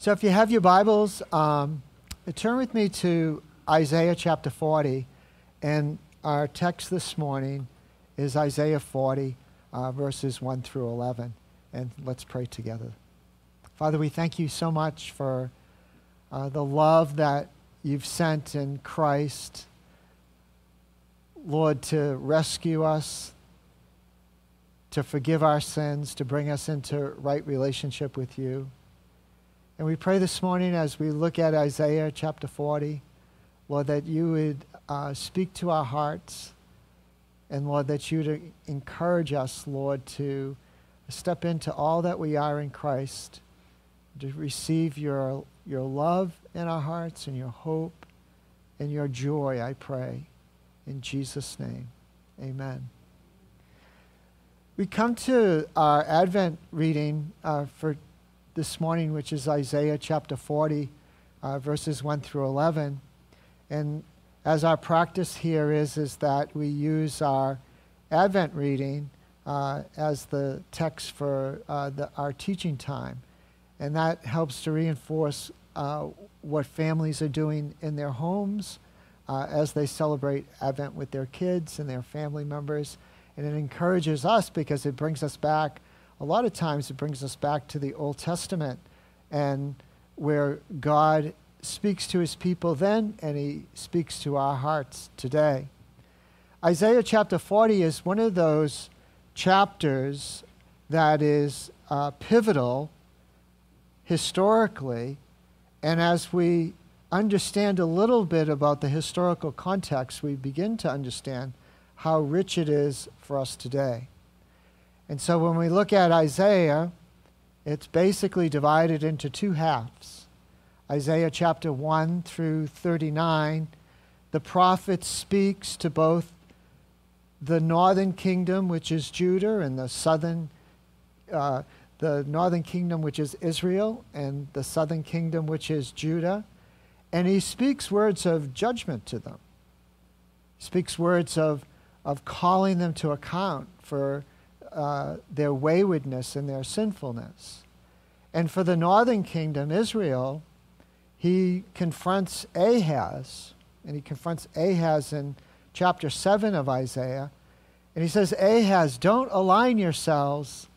So if you have your Bibles, um, turn with me to Isaiah chapter 40. And our text this morning is Isaiah 40, uh, verses 1 through 11. And let's pray together. Father, we thank you so much for uh, the love that you've sent in Christ, Lord, to rescue us, to forgive our sins, to bring us into right relationship with you. And we pray this morning as we look at Isaiah chapter 40, Lord, that you would uh, speak to our hearts. And Lord, that you would encourage us, Lord, to step into all that we are in Christ, to receive your, your love in our hearts and your hope and your joy, I pray. In Jesus' name, amen. We come to our Advent reading uh, for this morning, which is Isaiah chapter 40, uh, verses 1 through 11. And as our practice here is, is that we use our Advent reading uh, as the text for uh, the, our teaching time. And that helps to reinforce uh, what families are doing in their homes uh, as they celebrate Advent with their kids and their family members. And it encourages us because it brings us back a lot of times it brings us back to the Old Testament and where God speaks to his people then and he speaks to our hearts today. Isaiah chapter 40 is one of those chapters that is uh, pivotal historically. And as we understand a little bit about the historical context, we begin to understand how rich it is for us today. And so when we look at Isaiah, it's basically divided into two halves. Isaiah chapter 1 through 39, the prophet speaks to both the northern kingdom, which is Judah, and the southern, uh, the northern kingdom, which is Israel, and the southern kingdom, which is Judah. And he speaks words of judgment to them. He speaks words of, of calling them to account for uh, their waywardness and their sinfulness. And for the northern kingdom, Israel, he confronts Ahaz, and he confronts Ahaz in chapter 7 of Isaiah. And he says, Ahaz, don't align yourselves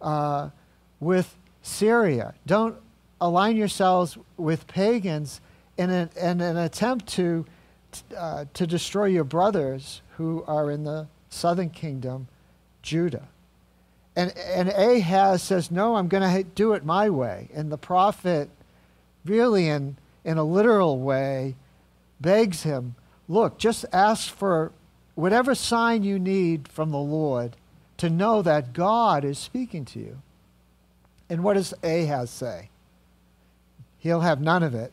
uh, with Syria. Don't align yourselves with pagans in an, in an attempt to, uh, to destroy your brothers who are in the southern kingdom Judah. And, and Ahaz says, No, I'm going to do it my way. And the prophet, really in, in a literal way, begs him, Look, just ask for whatever sign you need from the Lord to know that God is speaking to you. And what does Ahaz say? He'll have none of it.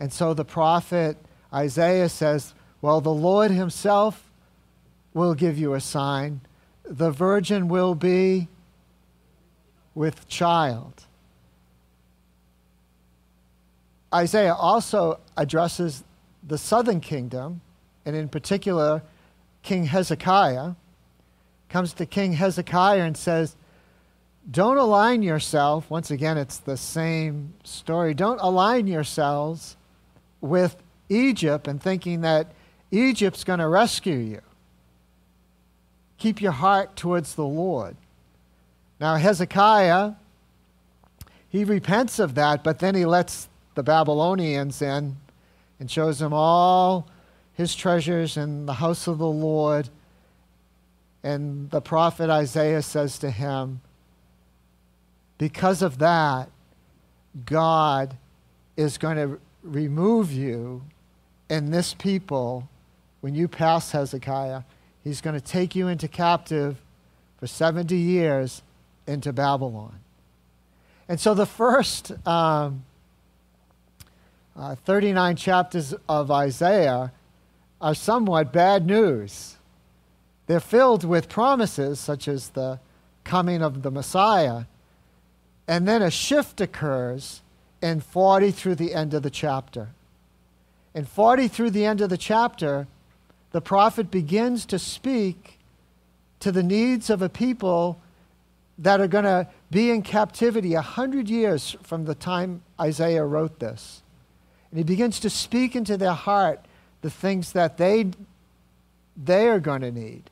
And so the prophet Isaiah says, Well, the Lord himself will give you a sign the virgin will be with child. Isaiah also addresses the southern kingdom, and in particular, King Hezekiah. Comes to King Hezekiah and says, Don't align yourself, once again, it's the same story. Don't align yourselves with Egypt and thinking that Egypt's going to rescue you. Keep your heart towards the Lord. Now, Hezekiah, he repents of that, but then he lets the Babylonians in and shows them all his treasures in the house of the Lord. And the prophet Isaiah says to him, Because of that, God is going to remove you and this people when you pass Hezekiah He's going to take you into captive for 70 years into Babylon. And so the first um, uh, 39 chapters of Isaiah are somewhat bad news. They're filled with promises, such as the coming of the Messiah. And then a shift occurs in 40 through the end of the chapter. In 40 through the end of the chapter, the prophet begins to speak to the needs of a people that are going to be in captivity a hundred years from the time Isaiah wrote this. And he begins to speak into their heart the things that they, they are going to need.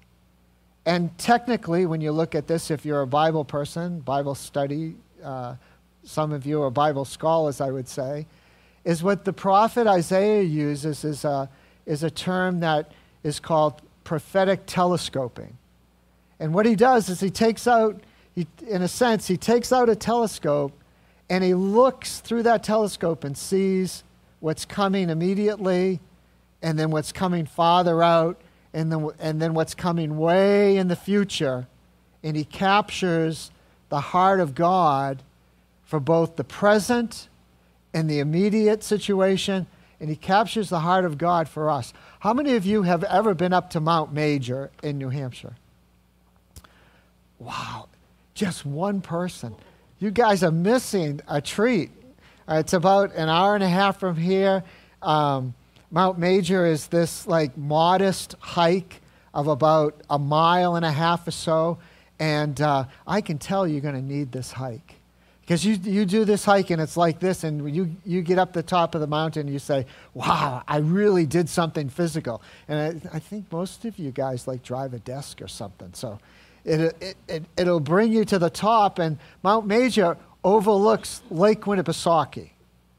And technically, when you look at this, if you're a Bible person, Bible study, uh, some of you are Bible scholars, I would say, is what the prophet Isaiah uses is a, is a term that is called prophetic telescoping. And what he does is he takes out, he, in a sense, he takes out a telescope and he looks through that telescope and sees what's coming immediately and then what's coming farther out and then, and then what's coming way in the future. And he captures the heart of God for both the present and the immediate situation, and he captures the heart of God for us. How many of you have ever been up to Mount Major in New Hampshire? Wow, just one person. You guys are missing a treat. Uh, it's about an hour and a half from here. Um, Mount Major is this like modest hike of about a mile and a half or so. And uh, I can tell you're going to need this hike. Because you, you do this hike and it's like this, and you, you get up the top of the mountain and you say, Wow, I really did something physical. And I, I think most of you guys like drive a desk or something. So it, it, it, it'll bring you to the top, and Mount Major overlooks Lake Winnipesaukee.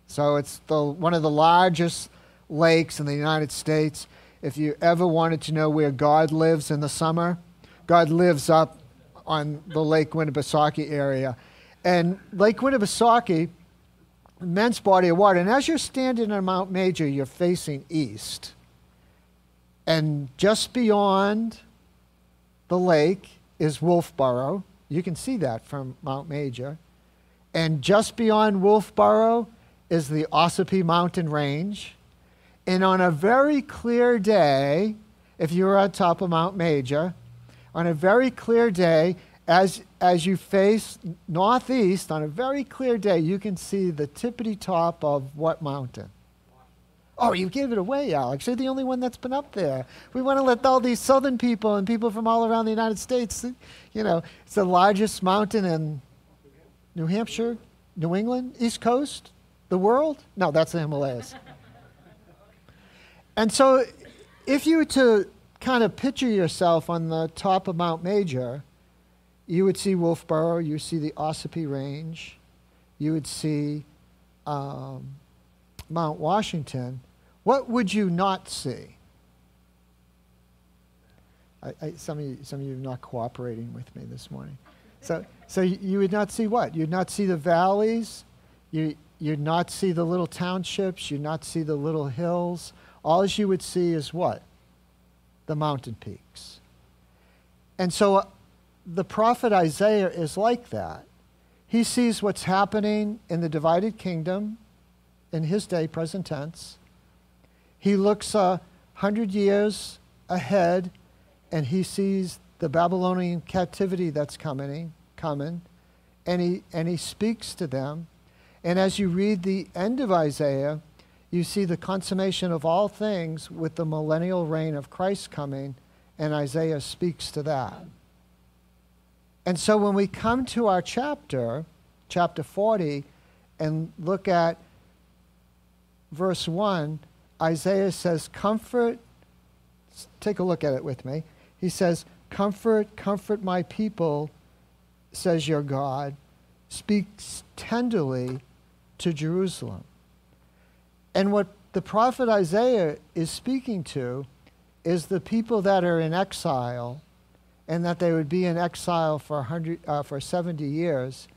So it's the, one of the largest lakes in the United States. If you ever wanted to know where God lives in the summer, God lives up on the Lake Winnipesaukee area. And Lake Winnipesaukee, immense body of water. And as you're standing on Mount Major, you're facing east. And just beyond the lake is Wolfeboro. You can see that from Mount Major. And just beyond Wolfeboro is the Ossipee Mountain Range. And on a very clear day, if you're on top of Mount Major, on a very clear day, as, as you face northeast, on a very clear day, you can see the tippity top of what mountain? Oh, you gave it away, Alex. You're the only one that's been up there. We want to let all these southern people and people from all around the United States, you know, it's the largest mountain in New Hampshire, New England, East Coast, the world? No, that's the Himalayas. and so, if you were to kind of picture yourself on the top of Mount Major, you would see Wolfeboro, you would see the Ossipee Range, you would see um, Mount Washington. What would you not see? I, I, some, of you, some of you are not cooperating with me this morning. So, so you would not see what? You'd not see the valleys. You, you'd not see the little townships. You'd not see the little hills. All you would see is what? The mountain peaks. And so uh, the prophet Isaiah is like that. He sees what's happening in the divided kingdom in his day, present tense. He looks a hundred years ahead and he sees the Babylonian captivity that's coming, coming, and he, and he speaks to them. And as you read the end of Isaiah, you see the consummation of all things with the millennial reign of Christ coming, and Isaiah speaks to that. And so when we come to our chapter, chapter 40, and look at verse 1, Isaiah says, Comfort, take a look at it with me. He says, Comfort, comfort my people, says your God. Speaks tenderly to Jerusalem. And what the prophet Isaiah is speaking to is the people that are in exile and that they would be in exile for, 100, uh, for 70 years.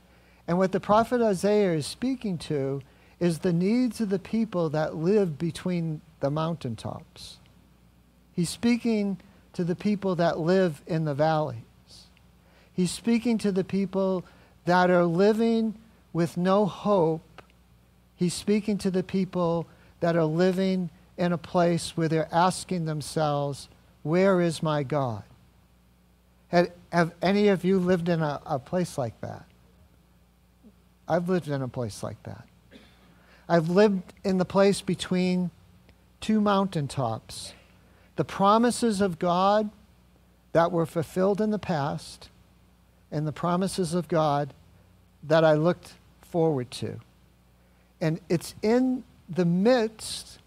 And what the prophet Isaiah is speaking to is the needs of the people that live between the mountaintops. He's speaking to the people that live in the valleys. He's speaking to the people that are living with no hope. He's speaking to the people that are living in a place where they're asking themselves, Where is my God? Have, have any of you lived in a, a place like that? I've lived in a place like that. I've lived in the place between two mountaintops the promises of God that were fulfilled in the past and the promises of God that I looked forward to. And it's in the midst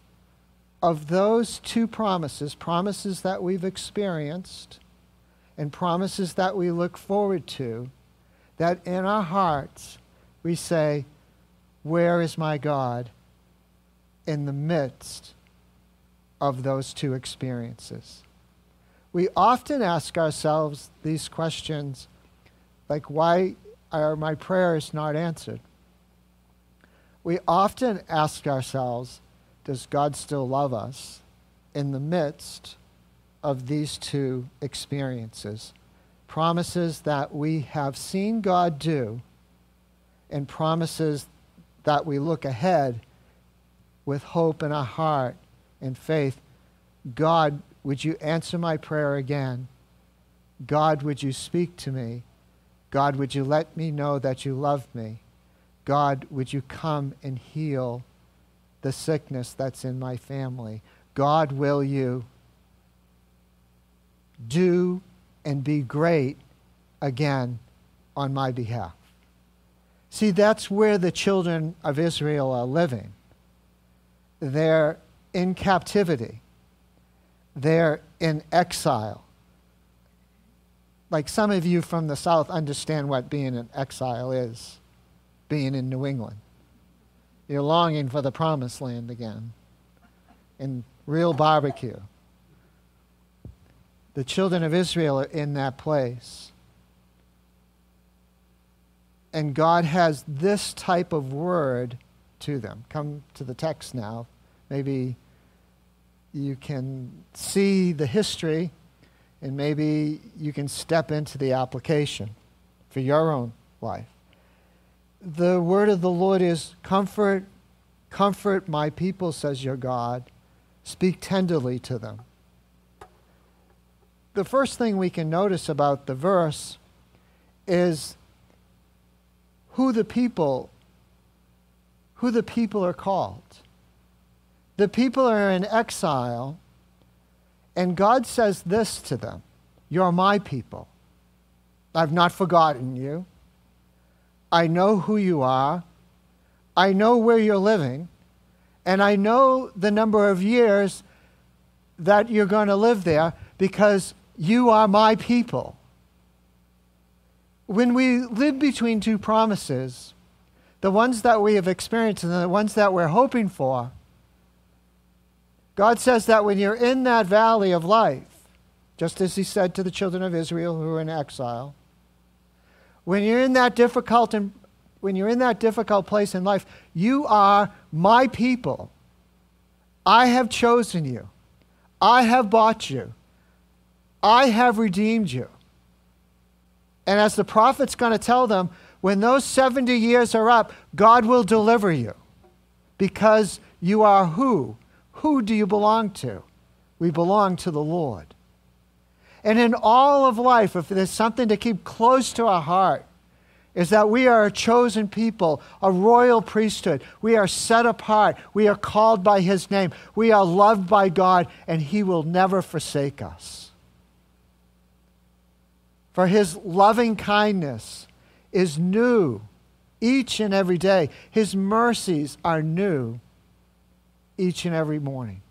of those two promises, promises that we've experienced and promises that we look forward to, that in our hearts we say, Where is my God? in the midst of those two experiences. We often ask ourselves these questions like, Why are my prayers not answered? We often ask ourselves, Does God still love us in the midst of these two experiences? Promises that we have seen God do, and promises that we look ahead with hope in our heart and faith. God, would you answer my prayer again? God, would you speak to me? God, would you let me know that you love me? God, would you come and heal the sickness that's in my family? God, will you do and be great again on my behalf? See, that's where the children of Israel are living. They're in captivity, they're in exile. Like some of you from the South understand what being in exile is, being in New England. You're longing for the promised land again in real barbecue. The children of Israel are in that place. And God has this type of word to them. Come to the text now. Maybe you can see the history and maybe you can step into the application for your own life. The word of the Lord is comfort, comfort my people, says your God. Speak tenderly to them. The first thing we can notice about the verse is who the people who the people are called. The people are in exile, and God says this to them You're my people. I've not forgotten you. I know who you are. I know where you're living. And I know the number of years that you're going to live there because you are my people. When we live between two promises, the ones that we have experienced and the ones that we're hoping for, God says that when you're in that valley of life, just as He said to the children of Israel who were in exile, when you're in that difficult and when you're in that difficult place in life, you are my people. I have chosen you. I have bought you. I have redeemed you. And as the prophet's going to tell them, when those 70 years are up, God will deliver you because you are who? Who do you belong to? We belong to the Lord. And in all of life, if there's something to keep close to our heart, is that we are a chosen people, a royal priesthood. We are set apart. We are called by His name. We are loved by God, and He will never forsake us. For His loving kindness is new each and every day. His mercies are new each and every morning.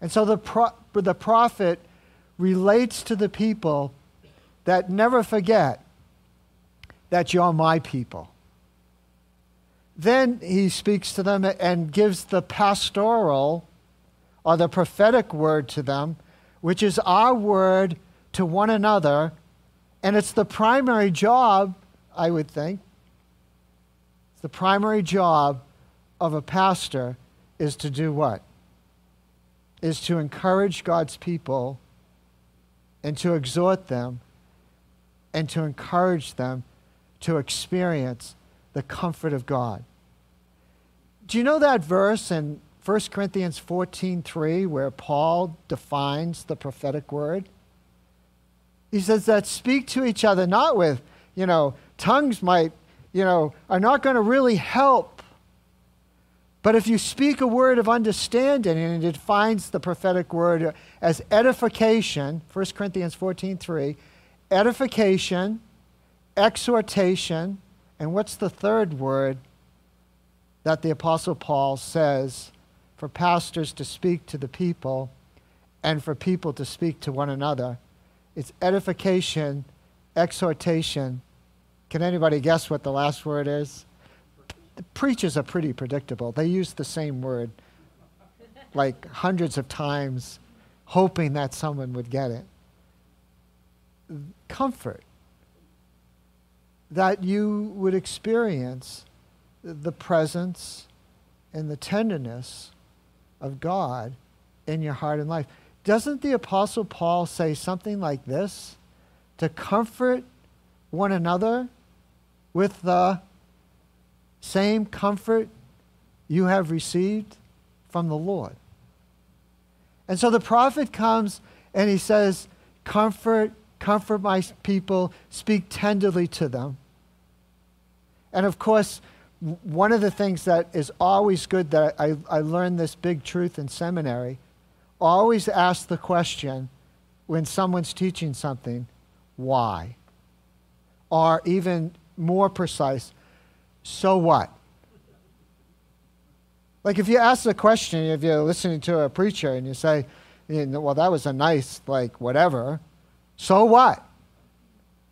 And so the, pro- the prophet relates to the people that never forget that you're my people. Then he speaks to them and gives the pastoral or the prophetic word to them, which is our word to one another. And it's the primary job I would think. The primary job of a pastor is to do what? Is to encourage God's people and to exhort them and to encourage them to experience the comfort of God. Do you know that verse in 1 Corinthians 14:3 where Paul defines the prophetic word? He says that speak to each other not with, you know, tongues might, you know, are not going to really help. But if you speak a word of understanding and it defines the prophetic word as edification, 1 Corinthians 14 3, edification exhortation, and what's the third word that the Apostle Paul says for pastors to speak to the people and for people to speak to one another? It's edification, exhortation. Can anybody guess what the last word is? The preachers are pretty predictable. They use the same word like hundreds of times, hoping that someone would get it. Comfort. That you would experience the presence and the tenderness of God in your heart and life. Doesn't the Apostle Paul say something like this? To comfort one another with the same comfort you have received from the Lord. And so the prophet comes and he says, Comfort, comfort my people, speak tenderly to them. And of course, one of the things that is always good that I, I learned this big truth in seminary always ask the question when someone's teaching something, why? Or even more precise, so what? Like if you ask the question, if you're listening to a preacher and you say, well, that was a nice, like, whatever, so what?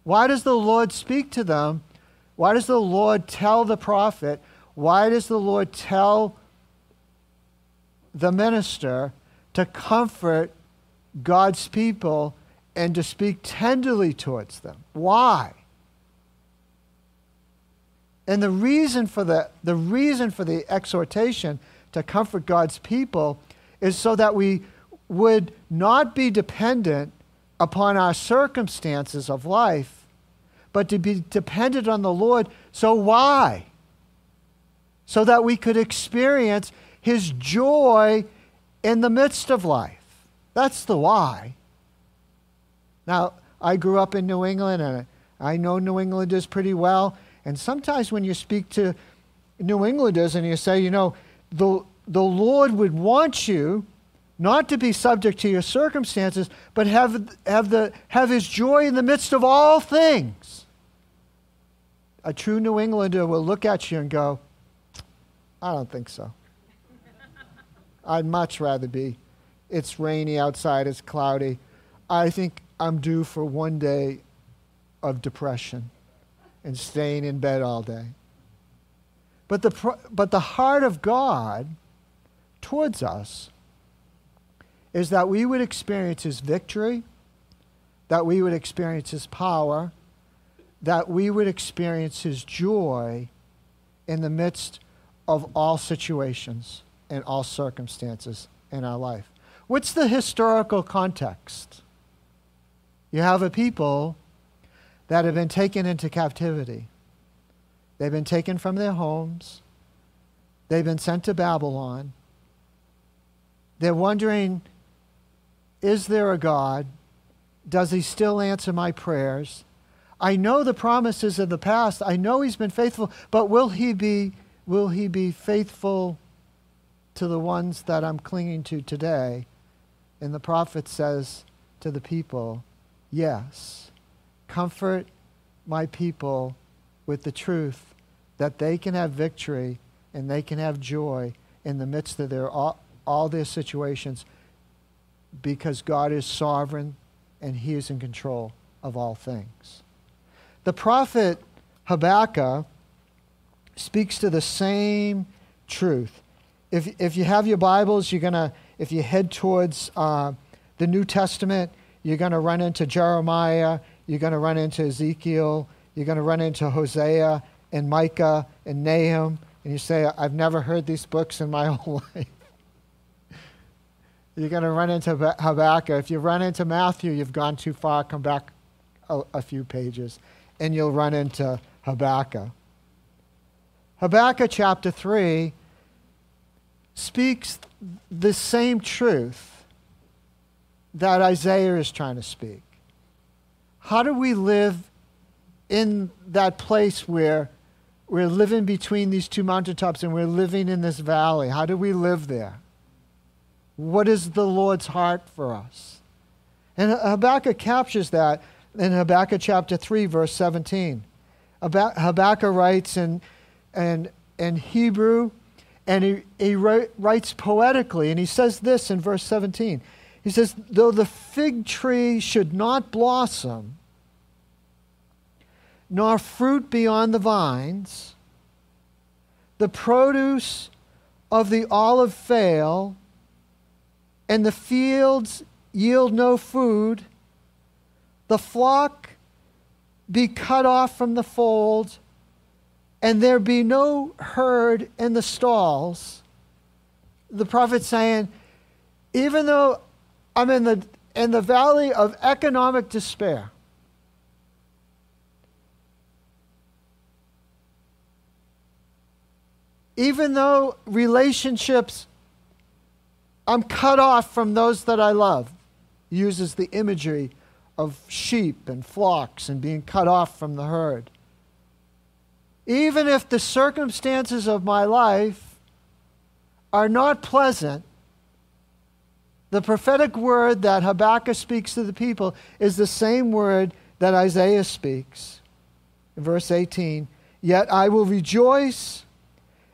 Why does the Lord speak to them? Why does the Lord tell the prophet? Why does the Lord tell the minister to comfort God's people and to speak tenderly towards them? Why? And the reason for the, the reason for the exhortation to comfort God's people is so that we would not be dependent upon our circumstances of life, but to be dependent on the Lord. So why? So that we could experience his joy in the midst of life. That's the why. Now, I grew up in New England and I know New Englanders pretty well. And sometimes when you speak to New Englanders and you say, you know, the, the Lord would want you not to be subject to your circumstances, but have, have, the, have his joy in the midst of all things. A true New Englander will look at you and go, I don't think so. I'd much rather be. It's rainy outside, it's cloudy. I think I'm due for one day of depression and staying in bed all day. But the, but the heart of God towards us is that we would experience His victory, that we would experience His power, that we would experience His joy in the midst of all situations and all circumstances in our life. What's the historical context? You have a people that have been taken into captivity. They've been taken from their homes. They've been sent to Babylon. They're wondering is there a God? Does he still answer my prayers? I know the promises of the past. I know he's been faithful, but will he be will he be faithful to the ones that I'm clinging to today? And the prophet says to the people, yes. Comfort my people with the truth that they can have victory and they can have joy in the midst of their all, all their situations because God is sovereign and he is in control of all things. The prophet Habakkuk speaks to the same truth. If, if you have your Bibles, you're going to, if you head towards uh, the New Testament, you're going to run into Jeremiah you're going to run into Ezekiel, you're going to run into Hosea and Micah and Nahum, and you say, I've never heard these books in my whole life. You're going to run into Habakkuk. If you run into Matthew, you've gone too far. Come back a, a few pages, and you'll run into Habakkuk. Habakkuk chapter 3 speaks the same truth that Isaiah is trying to speak. How do we live in that place where we're living between these two mountaintops and we're living in this valley? How do we live there? What is the Lord's heart for us? And Habakkuk captures that in Habakkuk chapter 3, verse 17. Habakkuk writes in, in, in Hebrew, and he, he writes poetically, and he says this in verse 17. He says, Though the fig tree should not blossom, nor fruit be on the vines, the produce of the olive fail, and the fields yield no food, the flock be cut off from the fold, and there be no herd in the stalls. The prophet saying, even though I'm in the in the valley of economic despair, even though relationships, I'm cut off from those that I love, uses the imagery of sheep and flocks and being cut off from the herd. Even if the circumstances of my life are not pleasant, the prophetic word that Habakkuk speaks to the people is the same word that Isaiah speaks. In verse 18, Yet I will rejoice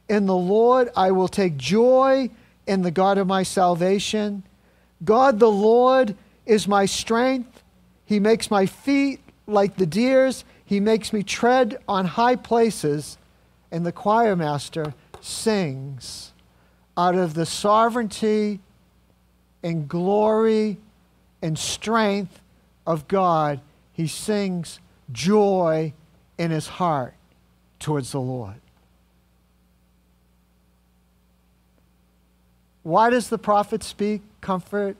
in the Lord, I will take joy in the God of my salvation. God the Lord is my strength. He makes my feet like the deer's. He makes me tread on high places. And the choir master sings out of the sovereignty and glory and strength of God. He sings joy in his heart towards the Lord. Why does the prophet speak comfort?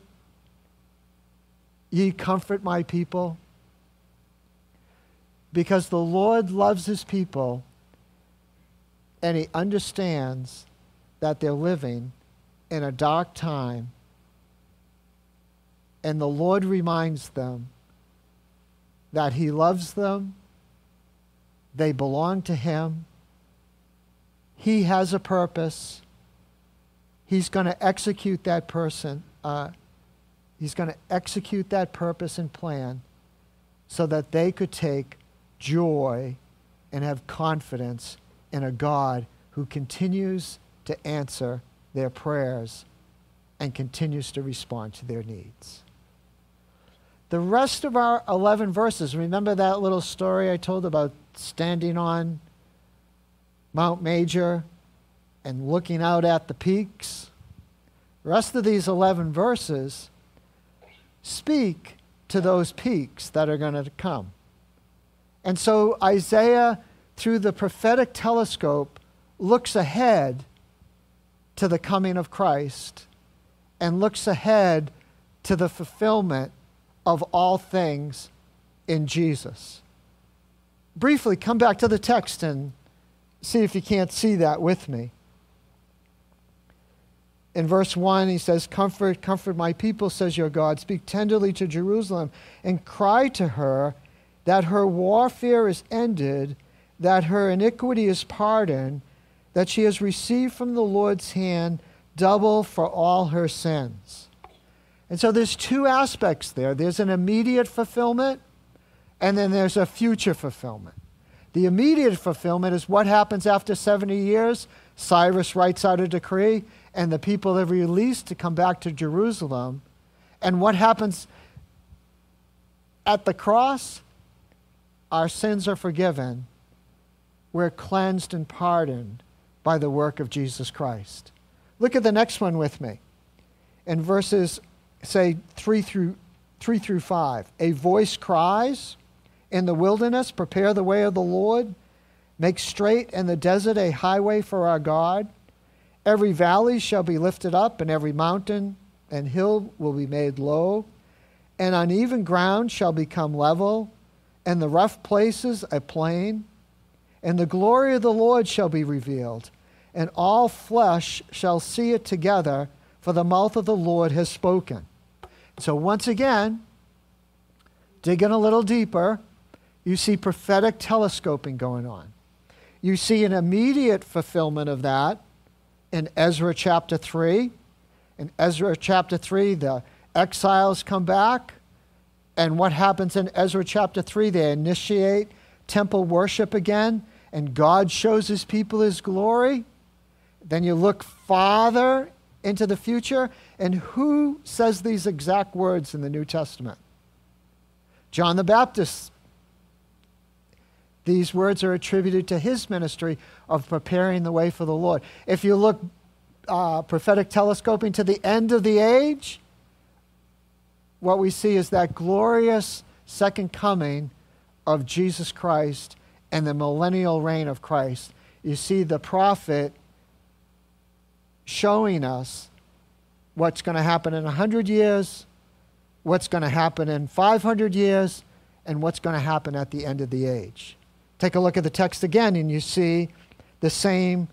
Ye comfort my people. Because the Lord loves his people and he understands that they're living in a dark time. And the Lord reminds them that he loves them, they belong to him, he has a purpose he's going to execute that person. Uh, he's going to execute that purpose and plan so that they could take joy and have confidence in a God who continues to answer their prayers and continues to respond to their needs. The rest of our 11 verses, remember that little story I told about standing on Mount Major and looking out at the peaks. The rest of these 11 verses speak to those peaks that are going to come. And so Isaiah, through the prophetic telescope, looks ahead to the coming of Christ and looks ahead to the fulfillment of all things in Jesus. Briefly, come back to the text and see if you can't see that with me in verse 1, he says, Comfort, comfort my people, says your God. Speak tenderly to Jerusalem and cry to her that her warfare is ended, that her iniquity is pardoned, that she has received from the Lord's hand double for all her sins. And so there's two aspects there there's an immediate fulfillment, and then there's a future fulfillment. The immediate fulfillment is what happens after 70 years. Cyrus writes out a decree and the people are released to come back to Jerusalem. And what happens at the cross? Our sins are forgiven. We're cleansed and pardoned by the work of Jesus Christ. Look at the next one with me. In verses, say, 3 through, 3 through 5. A voice cries in the wilderness, Prepare the way of the Lord. Make straight in the desert a highway for our God. Every valley shall be lifted up, and every mountain and hill will be made low, and uneven ground shall become level, and the rough places a plain. And the glory of the Lord shall be revealed, and all flesh shall see it together, for the mouth of the Lord has spoken. So, once again, digging a little deeper, you see prophetic telescoping going on. You see an immediate fulfillment of that in Ezra chapter 3. In Ezra chapter 3, the exiles come back. And what happens in Ezra chapter 3? They initiate temple worship again and God shows his people his glory. Then you look farther into the future, and who says these exact words in the New Testament? John the Baptist. These words are attributed to his ministry of preparing the way for the Lord. If you look uh, prophetic telescoping to the end of the age, what we see is that glorious second coming of Jesus Christ and the millennial reign of Christ. You see the prophet showing us what's going to happen in 100 years, what's going to happen in 500 years, and what's going to happen at the end of the age. Take a look at the text again, and you see the same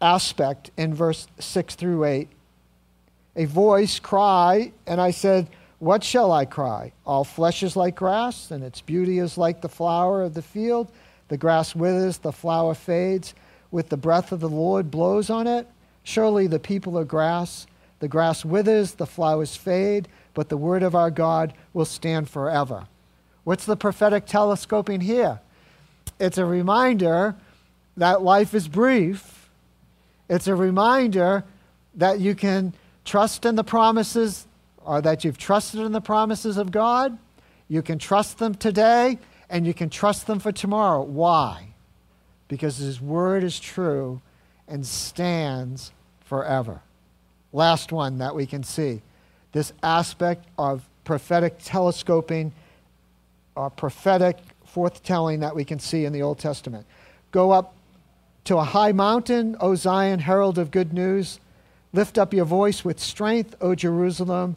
aspect in verse 6 through 8. A voice cry, and I said, What shall I cry? All flesh is like grass, and its beauty is like the flower of the field. The grass withers, the flower fades. With the breath of the Lord blows on it. Surely the people are grass. The grass withers, the flowers fade, but the word of our God will stand forever. What's the prophetic telescoping here? It's a reminder that life is brief. It's a reminder that you can trust in the promises or that you've trusted in the promises of God. You can trust them today and you can trust them for tomorrow. Why? Because His word is true and stands forever. Last one that we can see this aspect of prophetic telescoping or prophetic forthtelling that we can see in the Old Testament. Go up to a high mountain, O Zion, herald of good news. Lift up your voice with strength, O Jerusalem,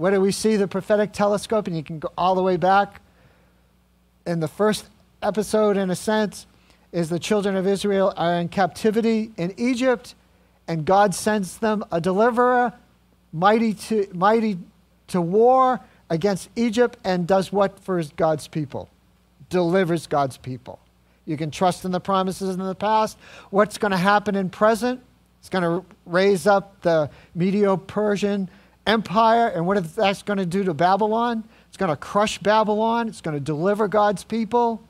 Where do we see the prophetic telescope? And you can go all the way back in the first episode, in a sense, is the children of Israel are in captivity in Egypt, and God sends them a deliverer, mighty to, mighty to war against Egypt, and does what for God's people? Delivers God's people. You can trust in the promises in the past. What's going to happen in present? It's going to raise up the Medo Persian Empire, and what is that going to do to Babylon? It's going to crush Babylon. It's going to deliver God's people.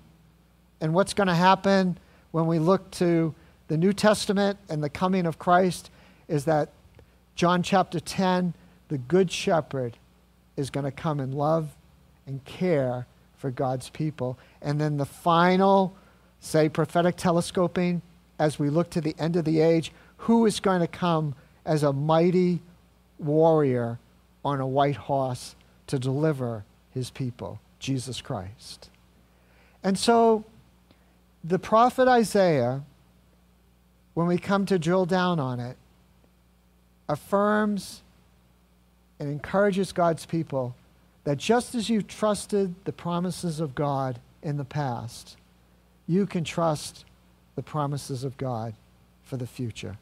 And what's going to happen when we look to the New Testament and the coming of Christ is that John chapter 10, the Good Shepherd, is going to come and love and care for God's people. And then the final, say, prophetic telescoping, as we look to the end of the age, who is going to come as a mighty warrior on a white horse to deliver his people, Jesus Christ. And so the prophet Isaiah, when we come to drill down on it, affirms and encourages God's people that just as you trusted the promises of God in the past, you can trust the promises of God for the future.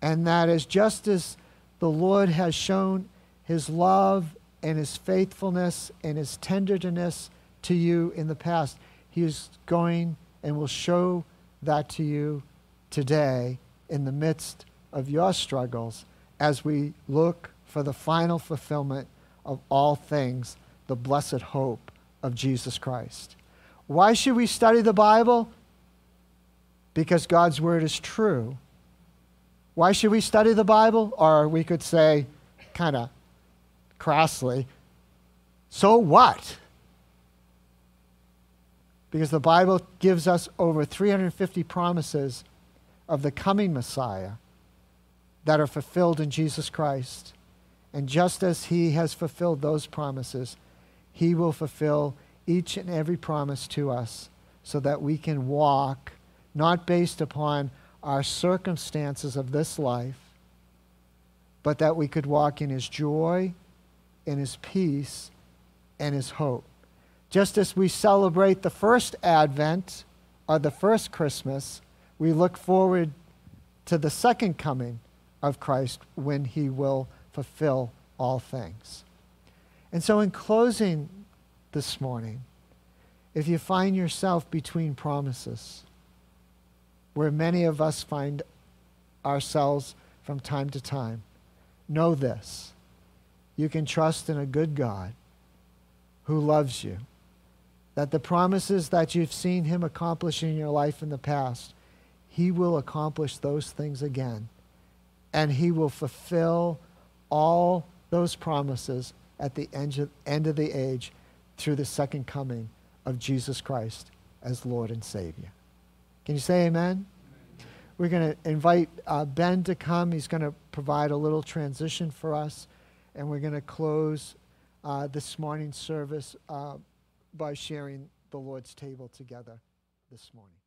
And that is just as the Lord has shown his love and his faithfulness and his tenderness to you in the past. He is going and will show that to you today in the midst of your struggles as we look for the final fulfillment of all things, the blessed hope of Jesus Christ. Why should we study the Bible? Because God's word is true. Why should we study the Bible? Or we could say, kind of crassly, so what? Because the Bible gives us over 350 promises of the coming Messiah that are fulfilled in Jesus Christ. And just as he has fulfilled those promises, he will fulfill each and every promise to us so that we can walk not based upon our circumstances of this life, but that we could walk in his joy in his peace and his hope. Just as we celebrate the first Advent or the first Christmas, we look forward to the second coming of Christ when he will fulfill all things. And so, in closing this morning, if you find yourself between promises, where many of us find ourselves from time to time, know this. You can trust in a good God who loves you that the promises that you've seen him accomplish in your life in the past, he will accomplish those things again. And he will fulfill all those promises at the end of, end of the age through the second coming of Jesus Christ as Lord and Savior. Can you say amen? We're going to invite uh, Ben to come. He's going to provide a little transition for us. And we're going to close uh, this morning's service. Uh, by sharing the Lord's table together this morning.